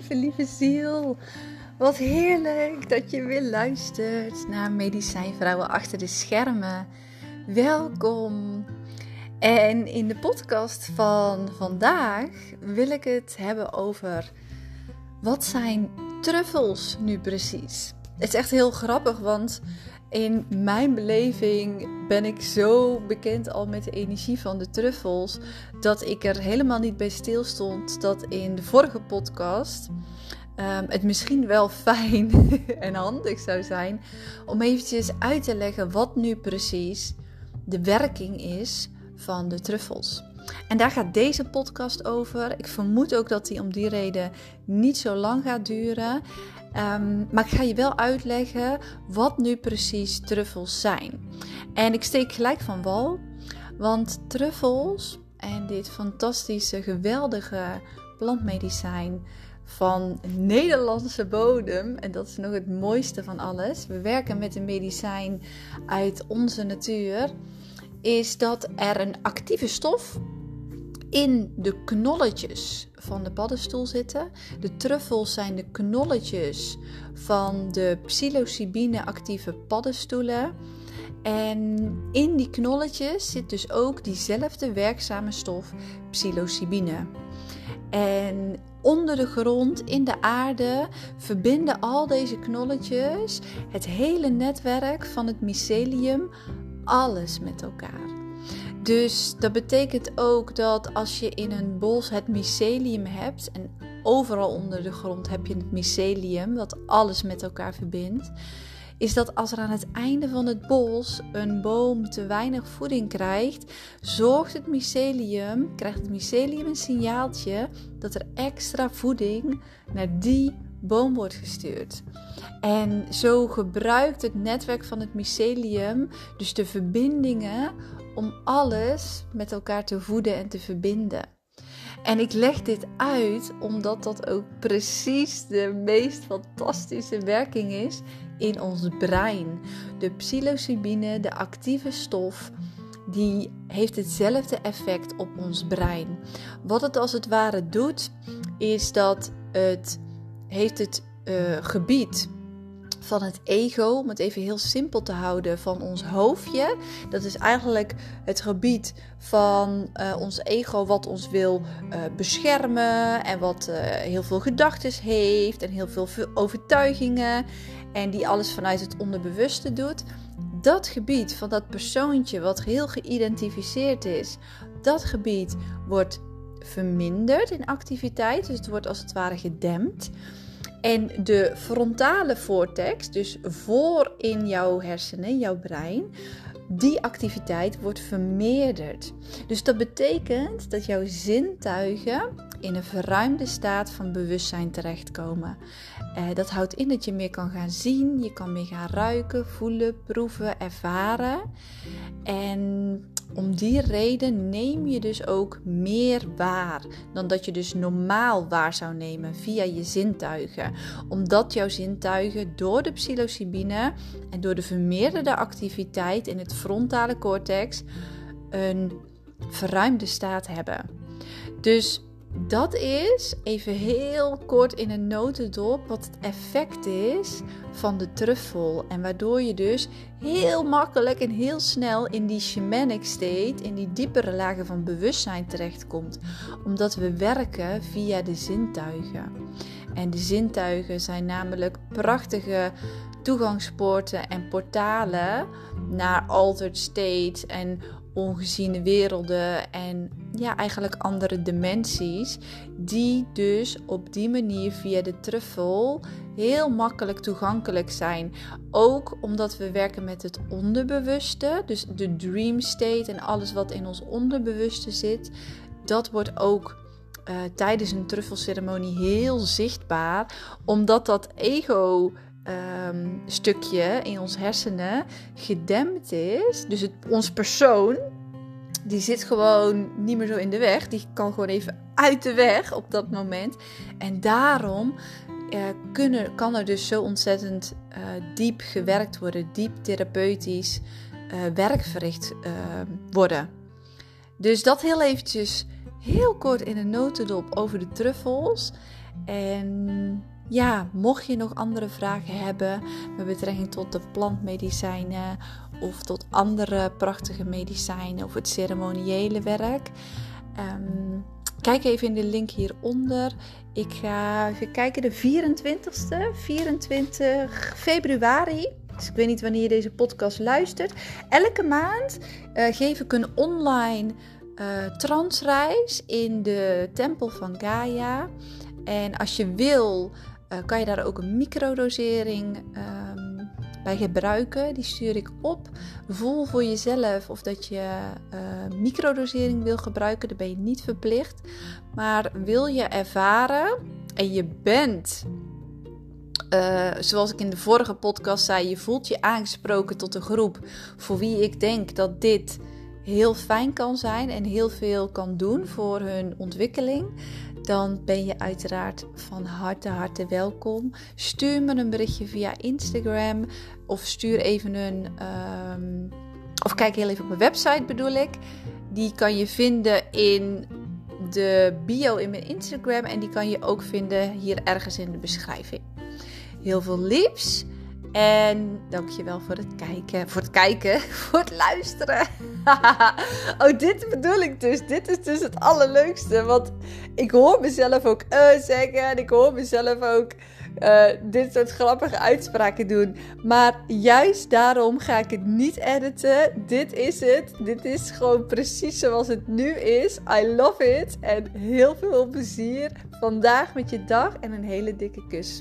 lieve, lieve ziel. Wat heerlijk dat je weer luistert naar Medicijnvrouwen achter de schermen. Welkom. En in de podcast van vandaag wil ik het hebben over wat zijn truffels nu precies? Het is echt heel grappig, want in mijn beleving ben ik zo bekend al met de energie van de truffels dat ik er helemaal niet bij stilstond dat in de vorige podcast um, het misschien wel fijn en handig zou zijn om eventjes uit te leggen wat nu precies de werking is van de truffels. En daar gaat deze podcast over. Ik vermoed ook dat die om die reden niet zo lang gaat duren. Ehm, maar ik ga je wel uitleggen wat nu precies truffels zijn. En ik steek gelijk van wal, want truffels en dit fantastische, geweldige plantmedicijn van Nederlandse bodem, en dat is nog het mooiste van alles. We werken met een medicijn uit onze natuur. Is dat er een actieve stof in de knolletjes van de paddenstoel zitten. De truffels zijn de knolletjes van de psilocybine actieve paddenstoelen. En in die knolletjes zit dus ook diezelfde werkzame stof psilocybine. En onder de grond, in de aarde, verbinden al deze knolletjes het hele netwerk van het mycelium, alles met elkaar. Dus dat betekent ook dat als je in een bos het mycelium hebt en overal onder de grond heb je het mycelium dat alles met elkaar verbindt, is dat als er aan het einde van het bos een boom te weinig voeding krijgt, zorgt het mycelium, krijgt het mycelium een signaaltje dat er extra voeding naar die boom wordt gestuurd. En zo gebruikt het netwerk van het mycelium dus de verbindingen om alles met elkaar te voeden en te verbinden. En ik leg dit uit omdat dat ook precies de meest fantastische werking is in ons brein. De psilocybine, de actieve stof, die heeft hetzelfde effect op ons brein. Wat het als het ware doet, is dat het heeft het uh, gebied van het ego, om het even heel simpel te houden, van ons hoofdje. Dat is eigenlijk het gebied van uh, ons ego wat ons wil uh, beschermen en wat uh, heel veel gedachten heeft en heel veel overtuigingen en die alles vanuit het onderbewuste doet. Dat gebied van dat persoontje wat heel geïdentificeerd is, dat gebied wordt verminderd in activiteit, dus het wordt als het ware gedempt. En de frontale vortex, dus voor in jouw hersenen, jouw brein, die activiteit wordt vermeerderd. Dus dat betekent dat jouw zintuigen in een verruimde staat van bewustzijn terechtkomen. Eh, dat houdt in dat je meer kan gaan zien, je kan meer gaan ruiken, voelen, proeven, ervaren. En om die reden neem je dus ook meer waar dan dat je dus normaal waar zou nemen via je zintuigen. Omdat jouw zintuigen door de psilocybine en door de vermeerderde activiteit in het frontale cortex een verruimde staat hebben. Dus dat is even heel kort in een notendop wat het effect is van de truffel. En waardoor je dus heel makkelijk en heel snel in die shamanic state, in die diepere lagen van bewustzijn terechtkomt. Omdat we werken via de zintuigen. En de zintuigen zijn namelijk prachtige toegangspoorten en portalen naar altered states en ongeziene werelden en ja, eigenlijk andere dimensies, die dus op die manier via de truffel heel makkelijk toegankelijk zijn. Ook omdat we werken met het onderbewuste, dus de dream state en alles wat in ons onderbewuste zit, dat wordt ook uh, tijdens een truffelceremonie heel zichtbaar, omdat dat ego um, stukje in ons hersenen gedempt is. Dus het, ons persoon, die zit gewoon niet meer zo in de weg. Die kan gewoon even uit de weg op dat moment. En daarom uh, kunnen, kan er dus zo ontzettend uh, diep gewerkt worden, diep therapeutisch uh, werk verricht worden. Dus dat heel eventjes heel kort in een notendop over de truffels. En ja, mocht je nog andere vragen hebben met betrekking tot de plantmedicijnen of tot andere prachtige medicijnen of het ceremoniële werk, um, kijk even in de link hieronder. Ik ga even kijken, de 24ste, 24 februari. Dus ik weet niet wanneer je deze podcast luistert. Elke maand uh, geef ik een online uh, transreis in de tempel van Gaia. En als je wil, uh, kan je daar ook een microdosering um, bij gebruiken. Die stuur ik op. Voel voor jezelf of dat je uh, microdosering wil gebruiken. Daar ben je niet verplicht. Maar wil je ervaren en je bent uh, zoals ik in de vorige podcast zei, je voelt je aangesproken tot een groep voor wie ik denk dat dit heel fijn kan zijn en heel veel kan doen voor hun ontwikkeling, dan ben je uiteraard van harte, harte welkom. Stuur me een berichtje via Instagram of stuur even een. Um, of kijk heel even op mijn website bedoel ik. Die kan je vinden in de bio in mijn Instagram en die kan je ook vinden hier ergens in de beschrijving. Heel veel liefs. En dankjewel voor het kijken. Voor het kijken. Voor het luisteren. oh, dit bedoel ik dus. Dit is dus het allerleukste. Want ik hoor mezelf ook uh zeggen. En ik hoor mezelf ook uh, dit soort grappige uitspraken doen. Maar juist daarom ga ik het niet editen. Dit is het. Dit is gewoon precies zoals het nu is. I love it. En heel veel plezier vandaag met je dag. En een hele dikke kus.